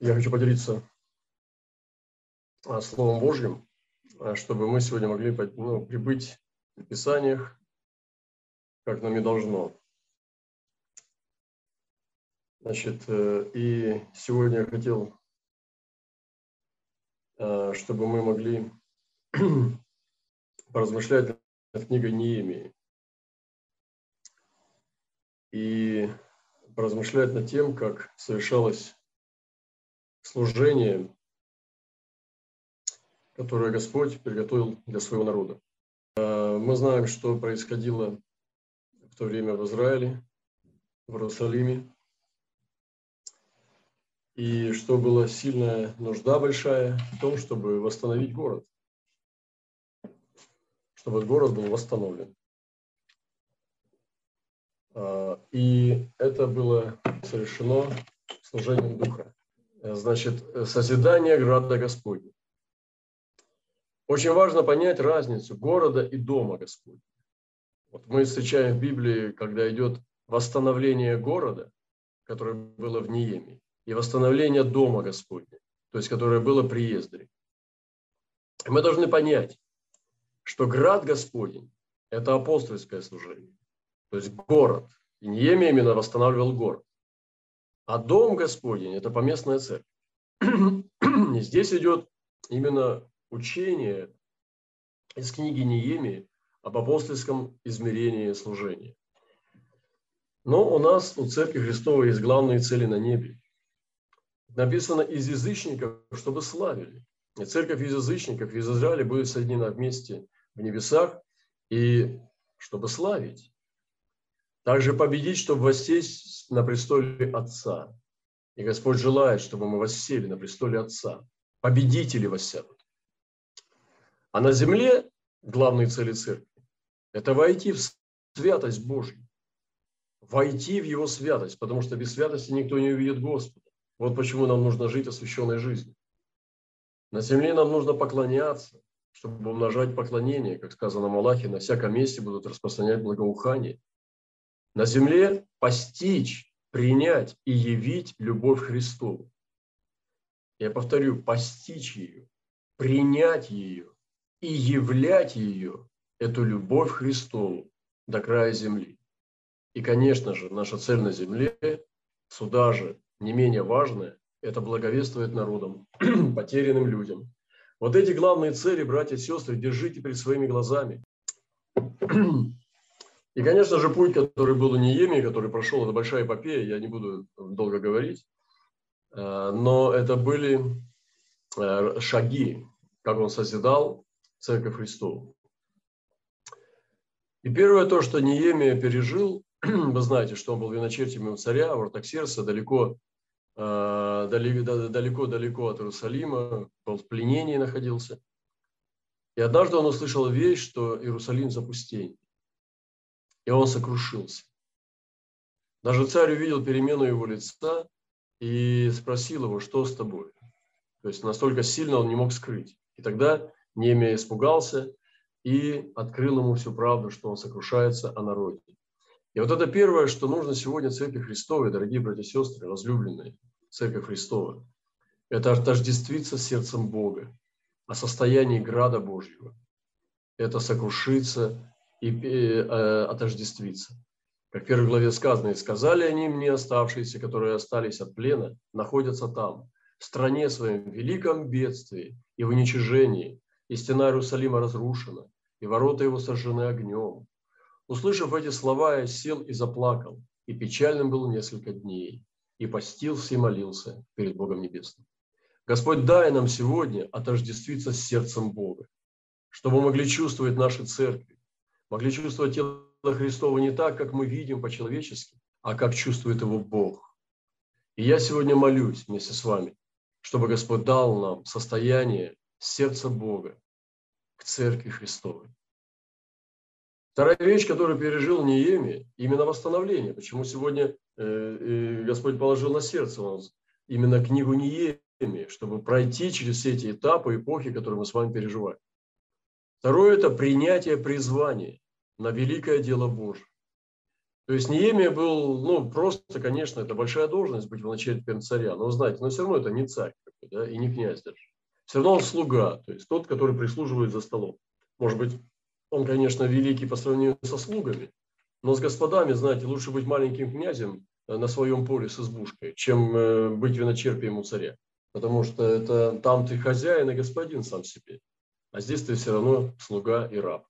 Я хочу поделиться а, Словом Божьим, а, чтобы мы сегодня могли ну, прибыть в Писаниях, как нам и должно. Значит, э, и сегодня я хотел, а, чтобы мы могли поразмышлять над книгой Неемии и поразмышлять над тем, как совершалось служение, которое Господь приготовил для своего народа. А, мы знаем, что происходило в то время в Израиле, в Иерусалиме, и что была сильная нужда большая в том, чтобы восстановить город, чтобы город был восстановлен. А, и это было совершено служением Духа. Э, значит, э, созидание града Господня. Очень важно понять разницу города и дома Господня. Вот мы встречаем в Библии, когда идет восстановление города, которое было в Ниеме, и восстановление дома Господня, то есть которое было при Ездре. Мы должны понять, что град Господень – это апостольское служение, то есть город. И Ниеме именно восстанавливал город. А дом Господень – это поместная церковь. Здесь идет именно учение из книги Неемии об апостольском измерении служения. Но у нас, у Церкви Христовой, есть главные цели на небе. Написано из язычников, чтобы славили. И церковь из язычников из Израиля будет соединена вместе в небесах, и чтобы славить. Также победить, чтобы воссесть на престоле Отца. И Господь желает, чтобы мы воссели на престоле Отца. Победители воссядут. А на земле главные цели церкви – это войти в святость Божью. Войти в Его святость, потому что без святости никто не увидит Господа. Вот почему нам нужно жить освященной жизнью. На земле нам нужно поклоняться, чтобы умножать поклонение, как сказано в Малахе, на всяком месте будут распространять благоухание. На земле постичь, принять и явить любовь Христову. Я повторю, постичь ее, принять ее и являть ее, эту любовь Христову до края земли. И, конечно же, наша цель на земле, сюда же не менее важная, это благовествовать народам, потерянным людям. Вот эти главные цели, братья и сестры, держите перед своими глазами. И, конечно же, путь, который был у Ниеми, который прошел, это большая эпопея, я не буду долго говорить, э, но это были э, шаги, как он созидал Церковь Христову. И первое то, что Ниемия пережил, вы знаете, что он был виночертем царя, Вартаксерса, далеко э, далеко-далеко от Иерусалима, был в пленении находился. И однажды он услышал вещь, что Иерусалим запустение и он сокрушился. Даже царь увидел перемену его лица и спросил его, что с тобой. То есть настолько сильно он не мог скрыть. И тогда Немия испугался и открыл ему всю правду, что он сокрушается о народе. И вот это первое, что нужно сегодня Церкви Христовой, дорогие братья и сестры, возлюбленные, Церковь Христова, это отождествиться с сердцем Бога, о состоянии града Божьего. Это сокрушиться и э, отождествиться. Как в первой главе сказано, «И сказали они мне, оставшиеся, которые остались от плена, находятся там, в стране своем, великом бедствии и в уничижении, и стена Иерусалима разрушена, и ворота его сожжены огнем». Услышав эти слова, я сел и заплакал, и печальным был несколько дней, и постился и молился перед Богом Небесным. Господь, дай нам сегодня отождествиться с сердцем Бога, чтобы мы могли чувствовать наши церкви, могли чувствовать тело Христова не так, как мы видим по-человечески, а как чувствует его Бог. И я сегодня молюсь вместе с вами, чтобы Господь дал нам состояние сердца Бога к Церкви Христовой. Вторая вещь, которую пережил Неемия, именно восстановление. Почему сегодня э, Господь положил на сердце нас именно книгу Неемии, чтобы пройти через все эти этапы, эпохи, которые мы с вами переживаем. Второе – это принятие призвания на великое дело Божье. То есть Неемия был, ну, просто, конечно, это большая должность быть в начале царя, но, знаете, но все равно это не царь, да, и не князь даже. Все равно он слуга, то есть тот, который прислуживает за столом. Может быть, он, конечно, великий по сравнению со слугами, но с господами, знаете, лучше быть маленьким князем э, на своем поле с избушкой, чем э, быть виночерпием у царя. Потому что это там ты хозяин и господин сам себе, а здесь ты все равно слуга и раб.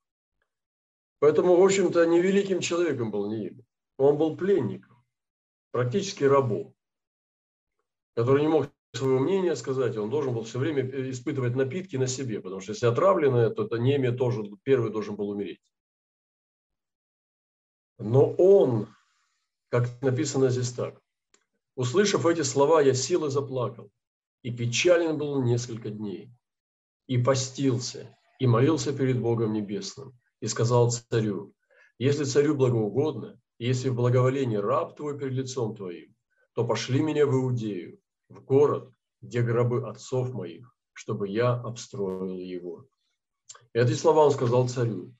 Поэтому, в общем-то, невеликим человеком был Неемия. Он был пленником, практически рабом, который не мог своего мнения сказать, он должен был все время испытывать напитки на себе, потому что если отравленное, то это Немия тоже первый должен был умереть. Но он, как написано здесь так, услышав эти слова, я и заплакал, и печален был несколько дней, и постился, и молился перед Богом Небесным, и сказал царю, если царю благоугодно, если в благоволении раб твой перед лицом твоим, то пошли меня в Иудею, в город, где гробы отцов моих, чтобы я обстроил его. Эти слова он сказал царю.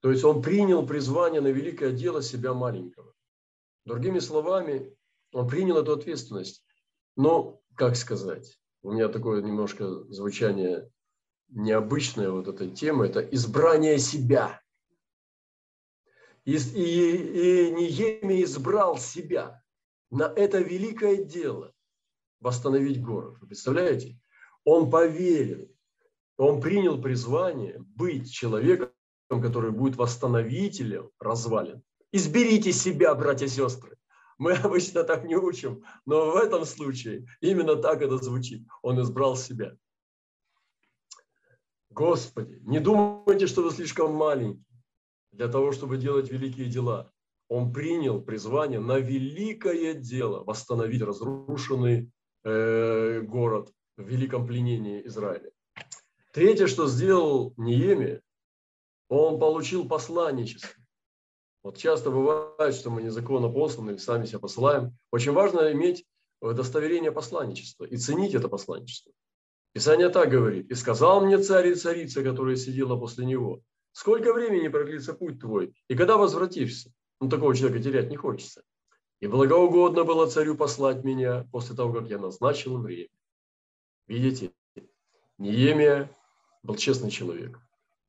То есть он принял призвание на великое дело себя маленького. Другими словами, он принял эту ответственность. Но, как сказать, у меня такое немножко звучание необычное вот этой темы, это избрание себя. И, и, и Ниеми избрал себя на это великое дело восстановить город. Вы представляете? Он поверил, он принял призвание быть человеком, который будет восстановителем развалин. Изберите себя, братья и сестры. Мы обычно так не учим, но в этом случае именно так это звучит. Он избрал себя. Господи, не думайте, что вы слишком маленький для того, чтобы делать великие дела. Он принял призвание на великое дело восстановить разрушенный э, город в великом пленении Израиля. Третье, что сделал Ниеми, он получил посланничество. Вот часто бывает, что мы незаконно посланы, сами себя посылаем. Очень важно иметь удостоверение посланничества и ценить это посланничество. Писание так говорит. «И сказал мне царь и царица, которая сидела после него, Сколько времени продлится путь твой, и когда возвратишься? Ну, такого человека терять не хочется. И благоугодно было царю послать меня после того, как я назначил время. Видите, Неемия был честный человек.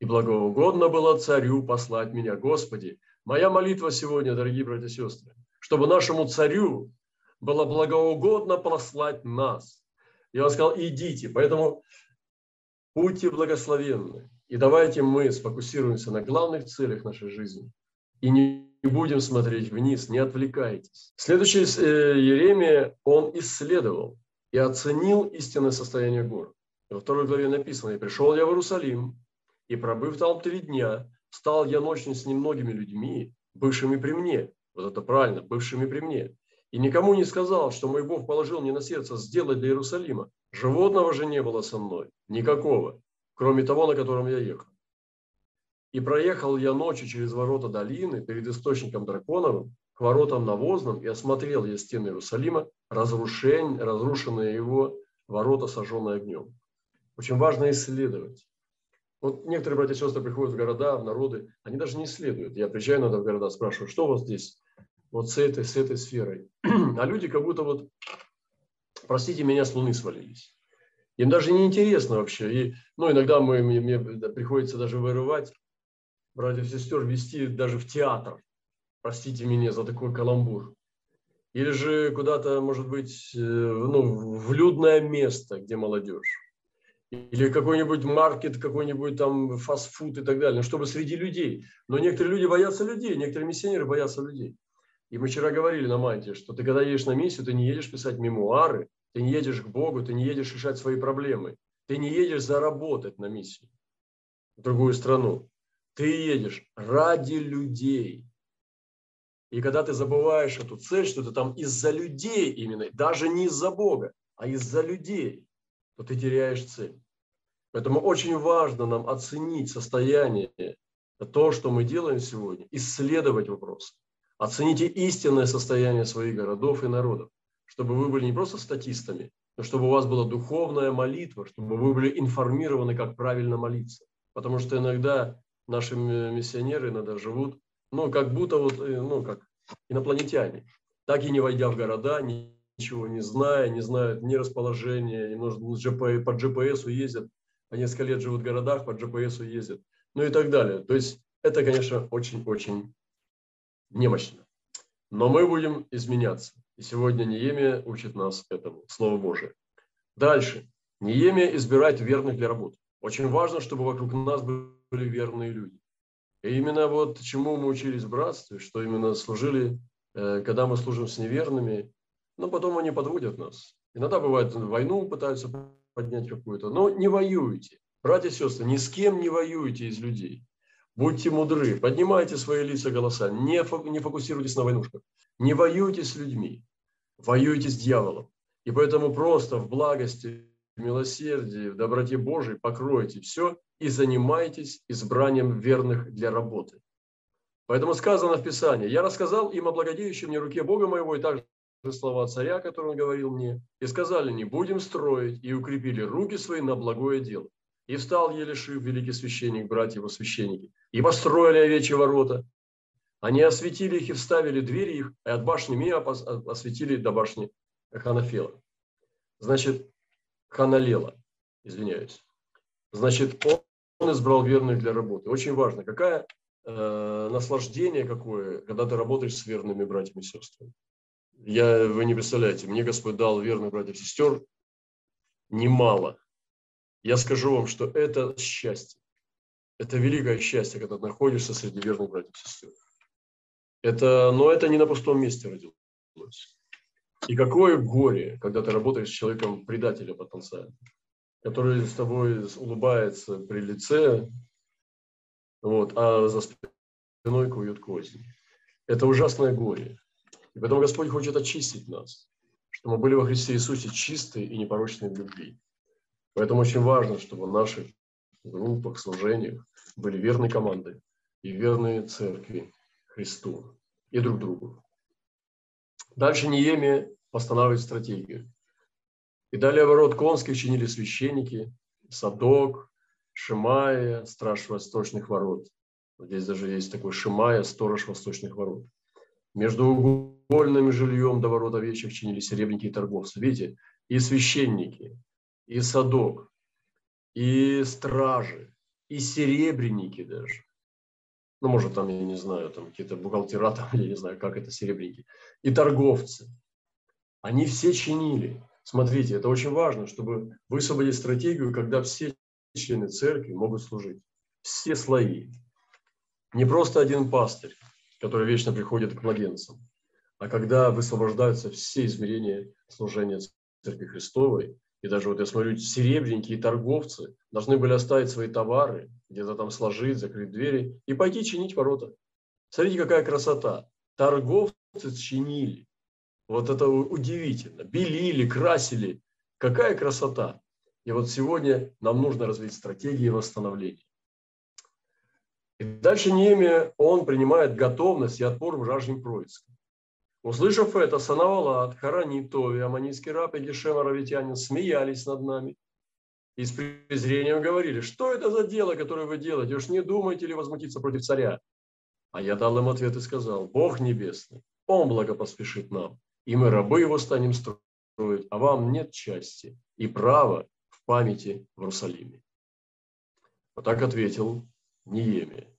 И благоугодно было царю послать меня. Господи, моя молитва сегодня, дорогие братья и сестры, чтобы нашему царю было благоугодно послать нас. И он сказал, идите. Поэтому будьте благословенны. И давайте мы сфокусируемся на главных целях нашей жизни и не будем смотреть вниз, не отвлекайтесь. Следующий э, Еремия, он исследовал и оценил истинное состояние города. Во второй главе написано, «И пришел я в Иерусалим, и пробыв там три дня, стал я ночью с немногими людьми, бывшими при мне». Вот это правильно, бывшими при мне. И никому не сказал, что мой Бог положил мне на сердце сделать для Иерусалима. Животного же не было со мной, никакого кроме того, на котором я ехал. И проехал я ночью через ворота долины перед источником драконовым, к воротам навозным, и осмотрел я стены Иерусалима, разрушень, разрушенные его ворота, сожженные огнем. Очень важно исследовать. Вот некоторые братья и сестры приходят в города, в народы, они даже не исследуют. Я приезжаю иногда в города, спрашиваю, что у вас здесь вот с этой, с этой сферой. А люди как будто вот, простите меня, с луны свалились. Им даже не интересно вообще. И, ну, иногда мы, мне, мне приходится даже вырывать братьев и сестер, вести даже в театр. Простите меня за такой каламбур. Или же куда-то, может быть, э, ну, в людное место, где молодежь. Или какой-нибудь маркет, какой-нибудь там фастфуд и так далее, чтобы среди людей. Но некоторые люди боятся людей, некоторые миссионеры боятся людей. И мы вчера говорили на Манте, что ты когда едешь на миссию, ты не едешь писать мемуары, ты не едешь к Богу, ты не едешь решать свои проблемы. Ты не едешь заработать на миссию в другую страну. Ты едешь ради людей. И когда ты забываешь эту цель, что ты там из-за людей именно, даже не из-за Бога, а из-за людей, то ты теряешь цель. Поэтому очень важно нам оценить состояние, то, что мы делаем сегодня, исследовать вопрос. Оцените истинное состояние своих городов и народов чтобы вы были не просто статистами, но чтобы у вас была духовная молитва, чтобы вы были информированы, как правильно молиться. Потому что иногда наши миссионеры иногда живут ну, как будто вот, э, ну, как инопланетяне, так и не войдя в города, ничего не зная, не знают ни расположения, не нужно, по GPS ездят, по несколько лет живут в городах, по GPS ездят, ну и так далее. То есть это, конечно, очень-очень немощно. Но мы будем изменяться. И сегодня Неемия учит нас этому, Слово Божие. Дальше. Неемия избирает верных для работы. Очень важно, чтобы вокруг нас были верные люди. И именно вот чему мы учились в братстве, что именно служили, э, когда мы служим с неверными, но потом они подводят нас. Иногда бывает войну пытаются поднять какую-то, но не воюйте. Братья и сестры, ни с кем не воюйте из людей. Будьте мудры, поднимайте свои лица голоса, не, не фокусируйтесь на войнушках, не воюйте с людьми, воюйте с дьяволом. И поэтому просто в благости, в милосердии, в доброте Божией покройте все и занимайтесь избранием верных для работы. Поэтому сказано в Писании, я рассказал им о благодеющей мне руке Бога моего и также слова царя, которые он говорил мне, и сказали, не будем строить, и укрепили руки свои на благое дело. И встал Елешив, великий священник, братья его священники, и построили овечьи ворота. Они осветили их и вставили двери их, и от башни Мия осветили до башни Ханафела. Значит, Ханалела, извиняюсь. Значит, он избрал верных для работы. Очень важно, какое э, наслаждение какое, когда ты работаешь с верными братьями и сестрами. Я, вы не представляете, мне Господь дал верных братьев и сестер немало. Я скажу вам, что это счастье. Это великое счастье, когда ты находишься среди верных братьев и сестер. Это, но это не на пустом месте родилось. И какое горе, когда ты работаешь с человеком предателя потенциально, который с тобой улыбается при лице, вот, а за спиной куют козни. Это ужасное горе. И поэтому Господь хочет очистить нас, чтобы мы были во Христе Иисусе чистые и непорочные в любви. Поэтому очень важно, чтобы в наших группах, служениях были верные команды и верные церкви Христу и друг другу. Дальше Неемия постанавливает стратегию. И далее ворот конских чинили священники, Садок, Шимая, страж восточных ворот. Здесь даже есть такой Шимая, сторож восточных ворот. Между угольным жильем до ворот овечек чинили серебряники и торговцы. Видите, и священники, и садок, и стражи, и серебряники даже. Ну, может, там, я не знаю, там какие-то бухгалтера, там, я не знаю, как это, серебряники. И торговцы. Они все чинили. Смотрите, это очень важно, чтобы высвободить стратегию, когда все члены церкви могут служить. Все слои. Не просто один пастырь, который вечно приходит к младенцам, а когда высвобождаются все измерения служения Церкви Христовой, и даже вот я смотрю, серебряники торговцы должны были оставить свои товары, где-то там сложить, закрыть двери и пойти чинить ворота. Смотрите, какая красота. Торговцы чинили. Вот это удивительно. Белили, красили. Какая красота. И вот сегодня нам нужно развить стратегии восстановления. И дальше Неемия, он принимает готовность и отпор вражьим проискам. Услышав это, Санавалат, Харани, Тови, Аманийский раб и Гешем смеялись над нами и с презрением говорили, что это за дело, которое вы делаете, уж не думаете ли возмутиться против царя? А я дал им ответ и сказал, Бог небесный, Он благопоспешит нам, и мы рабы Его станем строить, а вам нет части и права в памяти в Иерусалиме. Вот так ответил Ниемия.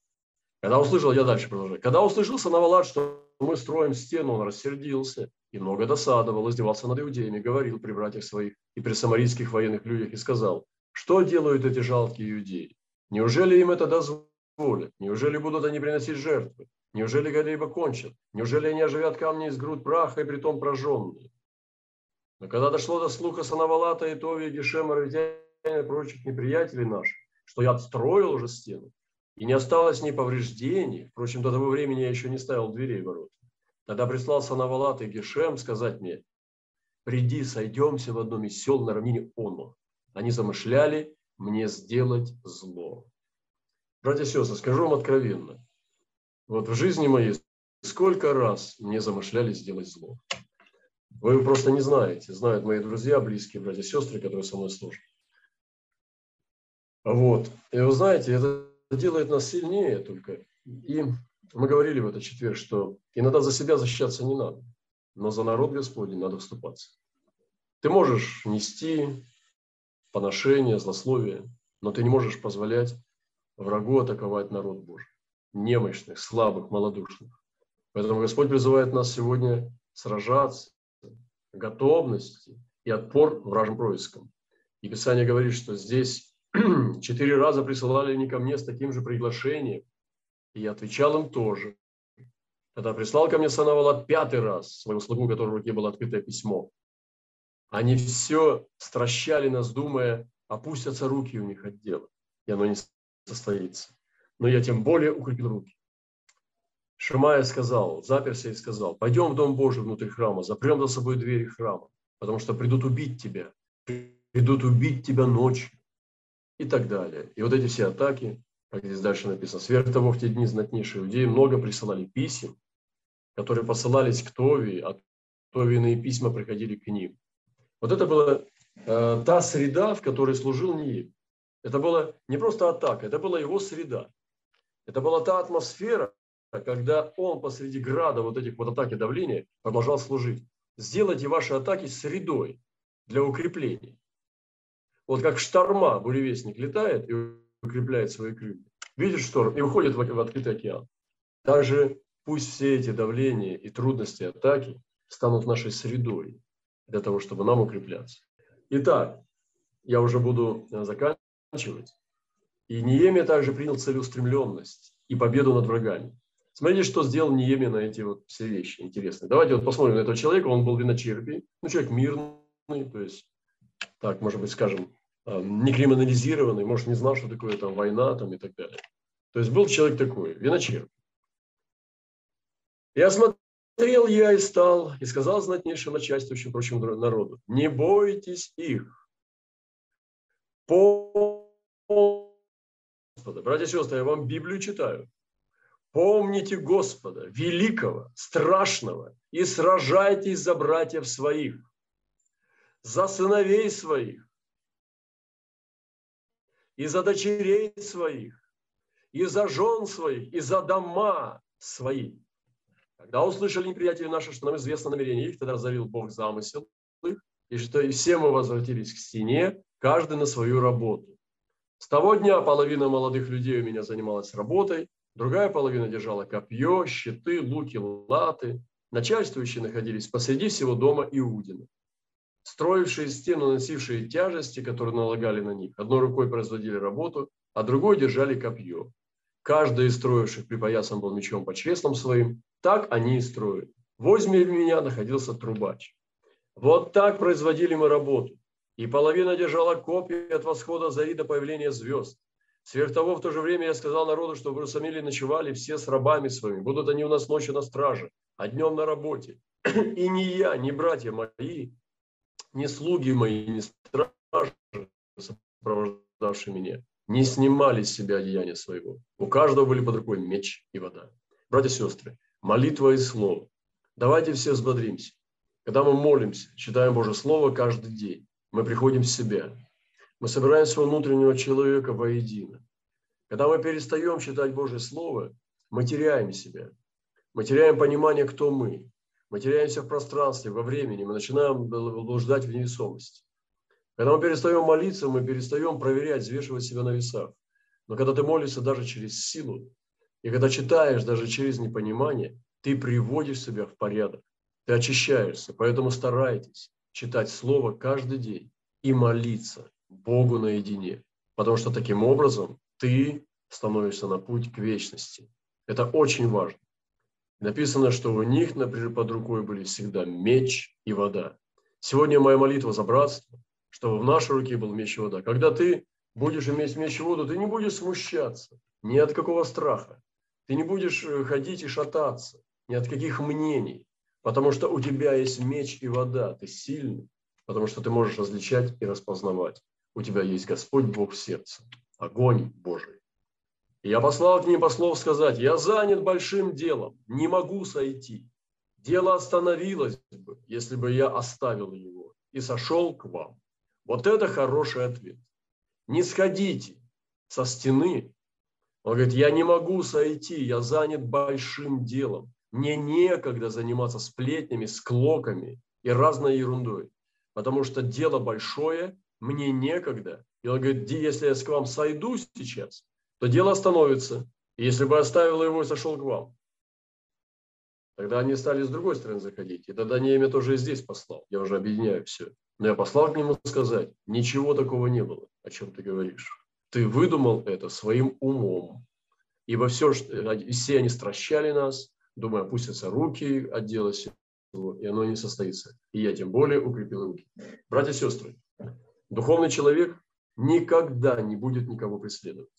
Когда услышал, я дальше продолжаю. Когда услышал Санавалат, что мы строим стену, он рассердился и много досадовал, издевался над иудеями, говорил при братьях своих и при самарийских военных людях и сказал, что делают эти жалкие иудеи? Неужели им это дозволят? Неужели будут они приносить жертвы? Неужели когда-либо кончат? Неужели они оживят камни из груд праха и притом прожженные? Но когда дошло до слуха Санавалата, и Тови, Гешема, Равитяна и прочих неприятелей наших, что я отстроил уже стену, и не осталось ни повреждений. Впрочем, до того времени я еще не ставил дверей ворот. Тогда прислал Санавалат и Гешем сказать мне, приди, сойдемся в одном из сел на равнине Оно. Они замышляли мне сделать зло. Братья и сестры, скажу вам откровенно. Вот в жизни моей сколько раз мне замышляли сделать зло. Вы просто не знаете. Знают мои друзья, близкие братья и сестры, которые со мной служат. Вот. И вы знаете, это делает нас сильнее только. И Мы говорили в этот четверг, что иногда за себя защищаться не надо, но за народ Господень надо вступаться. Ты можешь нести поношение, злословие, но ты не можешь позволять врагу атаковать народ Божий, немощных, слабых, малодушных. Поэтому Господь призывает нас сегодня сражаться, готовности и отпор вражим проискам. И Писание говорит, что здесь четыре раза присылали они ко мне с таким же приглашением, и я отвечал им тоже. Когда прислал ко мне Санавалат пятый раз своему слугу, у которого в руке было открытое письмо, они все стращали нас, думая, опустятся руки у них от дела, и оно не состоится. Но я тем более укрепил руки. Шимая сказал, заперся и сказал, пойдем в Дом Божий внутрь храма, запрем за собой двери храма, потому что придут убить тебя, придут убить тебя ночью и так далее. И вот эти все атаки, как здесь дальше написано, сверх того, в те дни знатнейшие людей много присылали писем, которые посылались к Тови, а Товиные письма приходили к ним. Вот это была э, та среда, в которой служил Ниим. Это была не просто атака, это была его среда. Это была та атмосфера, когда он посреди града вот этих вот атак и давления продолжал служить. Сделайте ваши атаки средой для укрепления. Вот как шторма буревестник летает и укрепляет свои крылья. Видит шторм и уходит в открытый океан. Также пусть все эти давления и трудности атаки станут нашей средой для того, чтобы нам укрепляться. Итак, я уже буду э, заканчивать. И Ниемия также принял целеустремленность и победу над врагами. Смотрите, что сделал Ниемия на эти вот все вещи интересные. Давайте вот посмотрим на этого человека. Он был виночерпий, ну, человек мирный, то есть, так, может быть, скажем, э, не криминализированный, может, не знал, что такое там война там, и так далее. То есть был человек такой, виночерпий. Я Смотрел я и стал, и сказал знатнейшим начальствующим прочему народу, не бойтесь их. По... Господа, братья и сестры, я вам Библию читаю. Помните Господа, великого, страшного, и сражайтесь за братьев своих, за сыновей своих, и за дочерей своих, и за жен своих, и за дома свои. Когда услышали неприятели наши, что нам известно намерение их, тогда разорил Бог замысел их, и что и все мы возвратились к стене, каждый на свою работу. С того дня половина молодых людей у меня занималась работой, другая половина держала копье, щиты, луки, латы. Начальствующие находились посреди всего дома Иудина. Строившие стену, носившие тяжести, которые налагали на них, одной рукой производили работу, а другой держали копье. Каждый из строивших припоясан был мечом по чреслам своим, так они и строили. Возьми меня находился трубач. Вот так производили мы работу. И половина держала копии от восхода зари до появления звезд. Сверх того, в то же время я сказал народу, что в Иерусалиме ночевали все с рабами своими. Будут они у нас ночью на страже, а днем на работе. И ни я, ни братья мои, ни слуги мои, ни стражи, сопровождавшие меня, не снимали с себя одеяния своего. У каждого были под рукой меч и вода. Братья и сестры, молитва и слово. Давайте все взбодримся. Когда мы молимся, читаем Божье Слово каждый день, мы приходим в себя. Мы собираем своего внутреннего человека воедино. Когда мы перестаем читать Божье Слово, мы теряем себя. Мы теряем понимание, кто мы. Мы теряемся в пространстве, во времени. Мы начинаем блуждать в невесомости. Когда мы перестаем молиться, мы перестаем проверять, взвешивать себя на весах. Но когда ты молишься даже через силу, и когда читаешь даже через непонимание, ты приводишь себя в порядок, ты очищаешься. Поэтому старайтесь читать Слово каждый день и молиться Богу наедине. Потому что таким образом ты становишься на путь к вечности. Это очень важно. Написано, что у них, например, под рукой были всегда меч и вода. Сегодня моя молитва за братство, чтобы в нашей руке был меч и вода. Когда ты будешь иметь меч и воду, ты не будешь смущаться ни от какого страха. Ты не будешь э, ходить и шататься ни от каких мнений, потому что у тебя есть меч и вода, ты сильный, потому что ты можешь различать и распознавать. У тебя есть Господь Бог в сердце, огонь Божий. Я послал к ним послов сказать, я занят большим делом, не могу сойти. Дело остановилось бы, если бы я оставил его и сошел к вам. Вот это хороший ответ. Не сходите со стены, Он говорит, я не могу сойти, я занят большим делом. Мне некогда заниматься сплетнями, склоками и разной ерундой, потому что дело большое, мне некогда. И он говорит, если я к вам сойду сейчас, то дело остановится. Если бы оставил его и сошел к вам, тогда они стали с другой стороны заходить. И тогда Неемия тоже и здесь послал. Я уже объединяю все. Но я послал к нему сказать, ничего такого не было, о чем ты говоришь. Ты выдумал это своим умом. Ибо все, все они стращали нас, думая, опустятся руки от дела сего, и оно не состоится. И я тем более укрепил руки. Братья и сестры, духовный человек никогда не будет никого преследовать.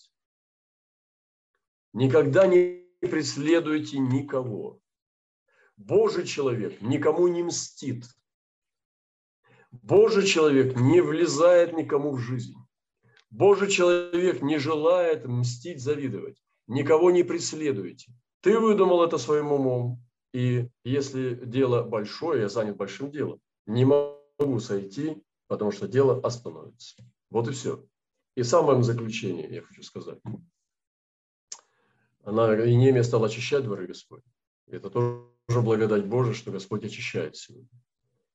Никогда не преследуйте никого. Божий человек никому не мстит. Божий человек не влезает никому в жизнь. Божий человек не желает мстить, завидовать. Никого не преследуйте. Ты выдумал это своим умом. И если дело большое, я занят большим делом, не могу сойти, потому что дело остановится. Вот и все. И самое заключение я хочу сказать. Она, Инемия стала очищать дворы Господь. Это тоже благодать Божия, что Господь очищает сегодня.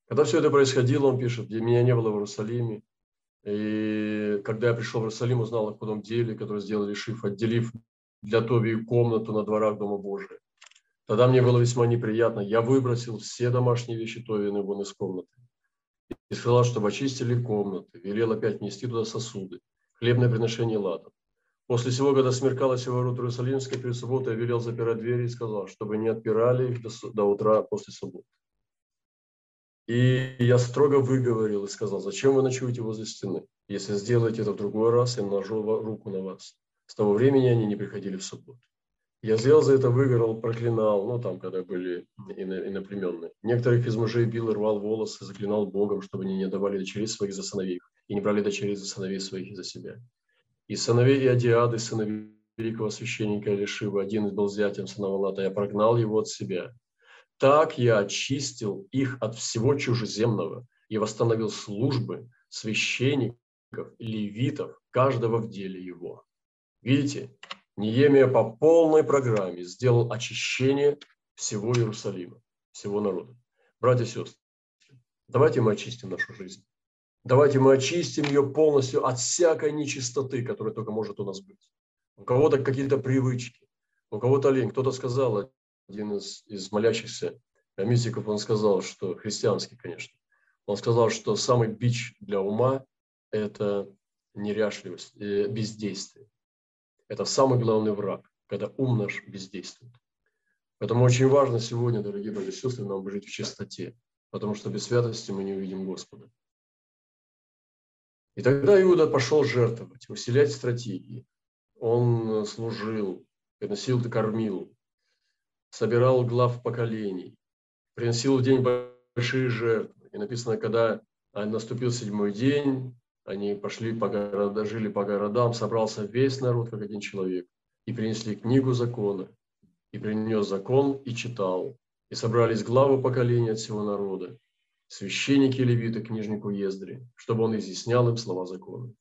Когда все это происходило, он пишет, меня не было в Иерусалиме, и когда я пришел в Иерусалим, узнал о худом деле, которое сделали Шиф, отделив для Тоби комнату на дворах Дома Божия. Тогда мне было весьма неприятно. Я выбросил все домашние вещи Товины вон из комнаты. И сказал, чтобы очистили комнаты. Велел опять нести туда сосуды, хлебное приношение ладом. После всего, когда смеркалось в ворот Иерусалимской, перед субботой я велел запирать двери и сказал, чтобы не отпирали их до, до утра после субботы. И я строго выговорил и сказал, зачем вы ночуете возле стены? Если сделаете это в другой раз, я наложу руку на вас. С того времени они не приходили в субботу. Я сделал за это выгорал, проклинал, ну там, когда были иноплеменные. Некоторых из мужей бил и рвал волосы, заклинал Богом, чтобы они не давали дочерей своих за сыновей и не брали дочерей за сыновей своих за себя. И сыновей Иодиады, сыновей великого священника Элишива, один из был зятем сына Валата, я прогнал его от себя. Так я очистил их от всего чужеземного и восстановил службы священников, левитов, каждого в деле его. Видите, Неемия по полной программе сделал очищение всего Иерусалима, всего народа. Братья и сестры, давайте мы очистим нашу жизнь. Давайте мы очистим ее полностью от всякой нечистоты, которая только может у нас быть. У кого-то какие-то привычки, у кого-то лень. Кто-то сказал, один из, из молящихся мистиков, он сказал, что христианский, конечно, он сказал, что самый бич для ума – это неряшливость, э, бездействие. Это самый главный враг, когда ум наш бездействует. Поэтому очень важно сегодня, дорогие братья и сестры, нам жить в чистоте, потому что без святости мы не увидим Господа. И тогда Иуда пошел жертвовать, усилять стратегии. Он служил, приносил и кормил, собирал глав поколений, приносил в день большие жертвы. И написано, когда наступил седьмой день, они пошли по городам, жили по городам, собрался весь народ, как один человек, и принесли книгу закона, и принес закон и читал. И собрались главы поколения от всего народа, священники левиты, книжнику Ездри, чтобы он изъяснял им слова закона.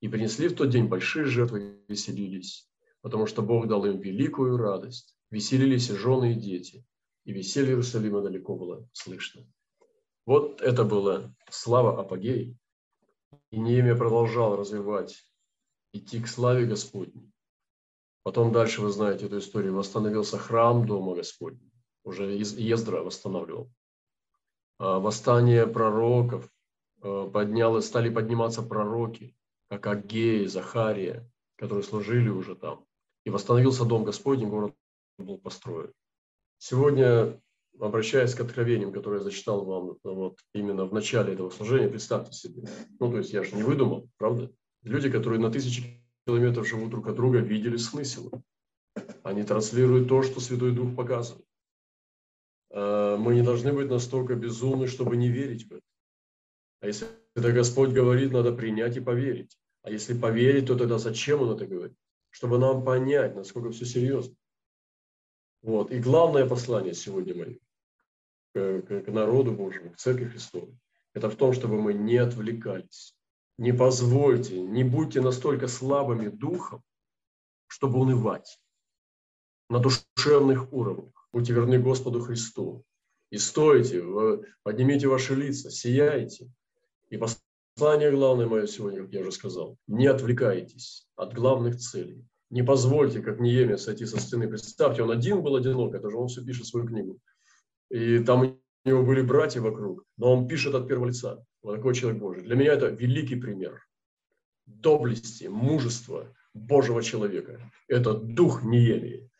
И принесли в тот день большие жертвы и веселились, потому что Бог дал им великую радость. Веселились и жены, и дети, и веселье Иерусалима далеко было слышно. Вот это было слава апогей, и Неемия продолжал развивать, идти к славе Господней. Потом дальше, вы знаете эту историю, восстановился храм Дома Господня. Уже Ездра восстанавливал. А, восстание пророков, а, поднялось, стали подниматься пророки, как Агей, Захария, которые служили уже там. И восстановился Дом Господень, город был построен. Сегодня обращаясь к откровениям, которые я зачитал вам вот, именно в начале этого служения, представьте себе. Ну, то есть я же не выдумал, правда? Люди, которые на тысячи километров живут друг от друга, видели смысл. Они транслируют то, что Святой Дух показывает. А, мы не должны быть настолько безумны, чтобы не верить в это. А если это Господь говорит, надо принять и поверить. А если поверить, то тогда зачем Он это говорит? Чтобы нам понять, насколько все серьезно. Вот. И главное послание сегодня мое к, к народу Божьему, к Церкви Христовой, это в том, чтобы мы не отвлекались. Не позвольте, не будьте настолько слабыми духом, чтобы унывать на душевных уровнях. Будьте верны Господу Христу. И стойте, поднимите ваши лица, сияйте. И послание главное мое сегодня, как я уже сказал, не отвлекайтесь от главных целей. Не позвольте, как Неемия, сойти со стены. Представьте, он один был одинок, это же он все пишет свою книгу. И там у него были братья вокруг, но он пишет от первого лица. Вот такой человек Божий. Для меня это великий пример доблести, мужества Божьего человека. Это дух Неемии.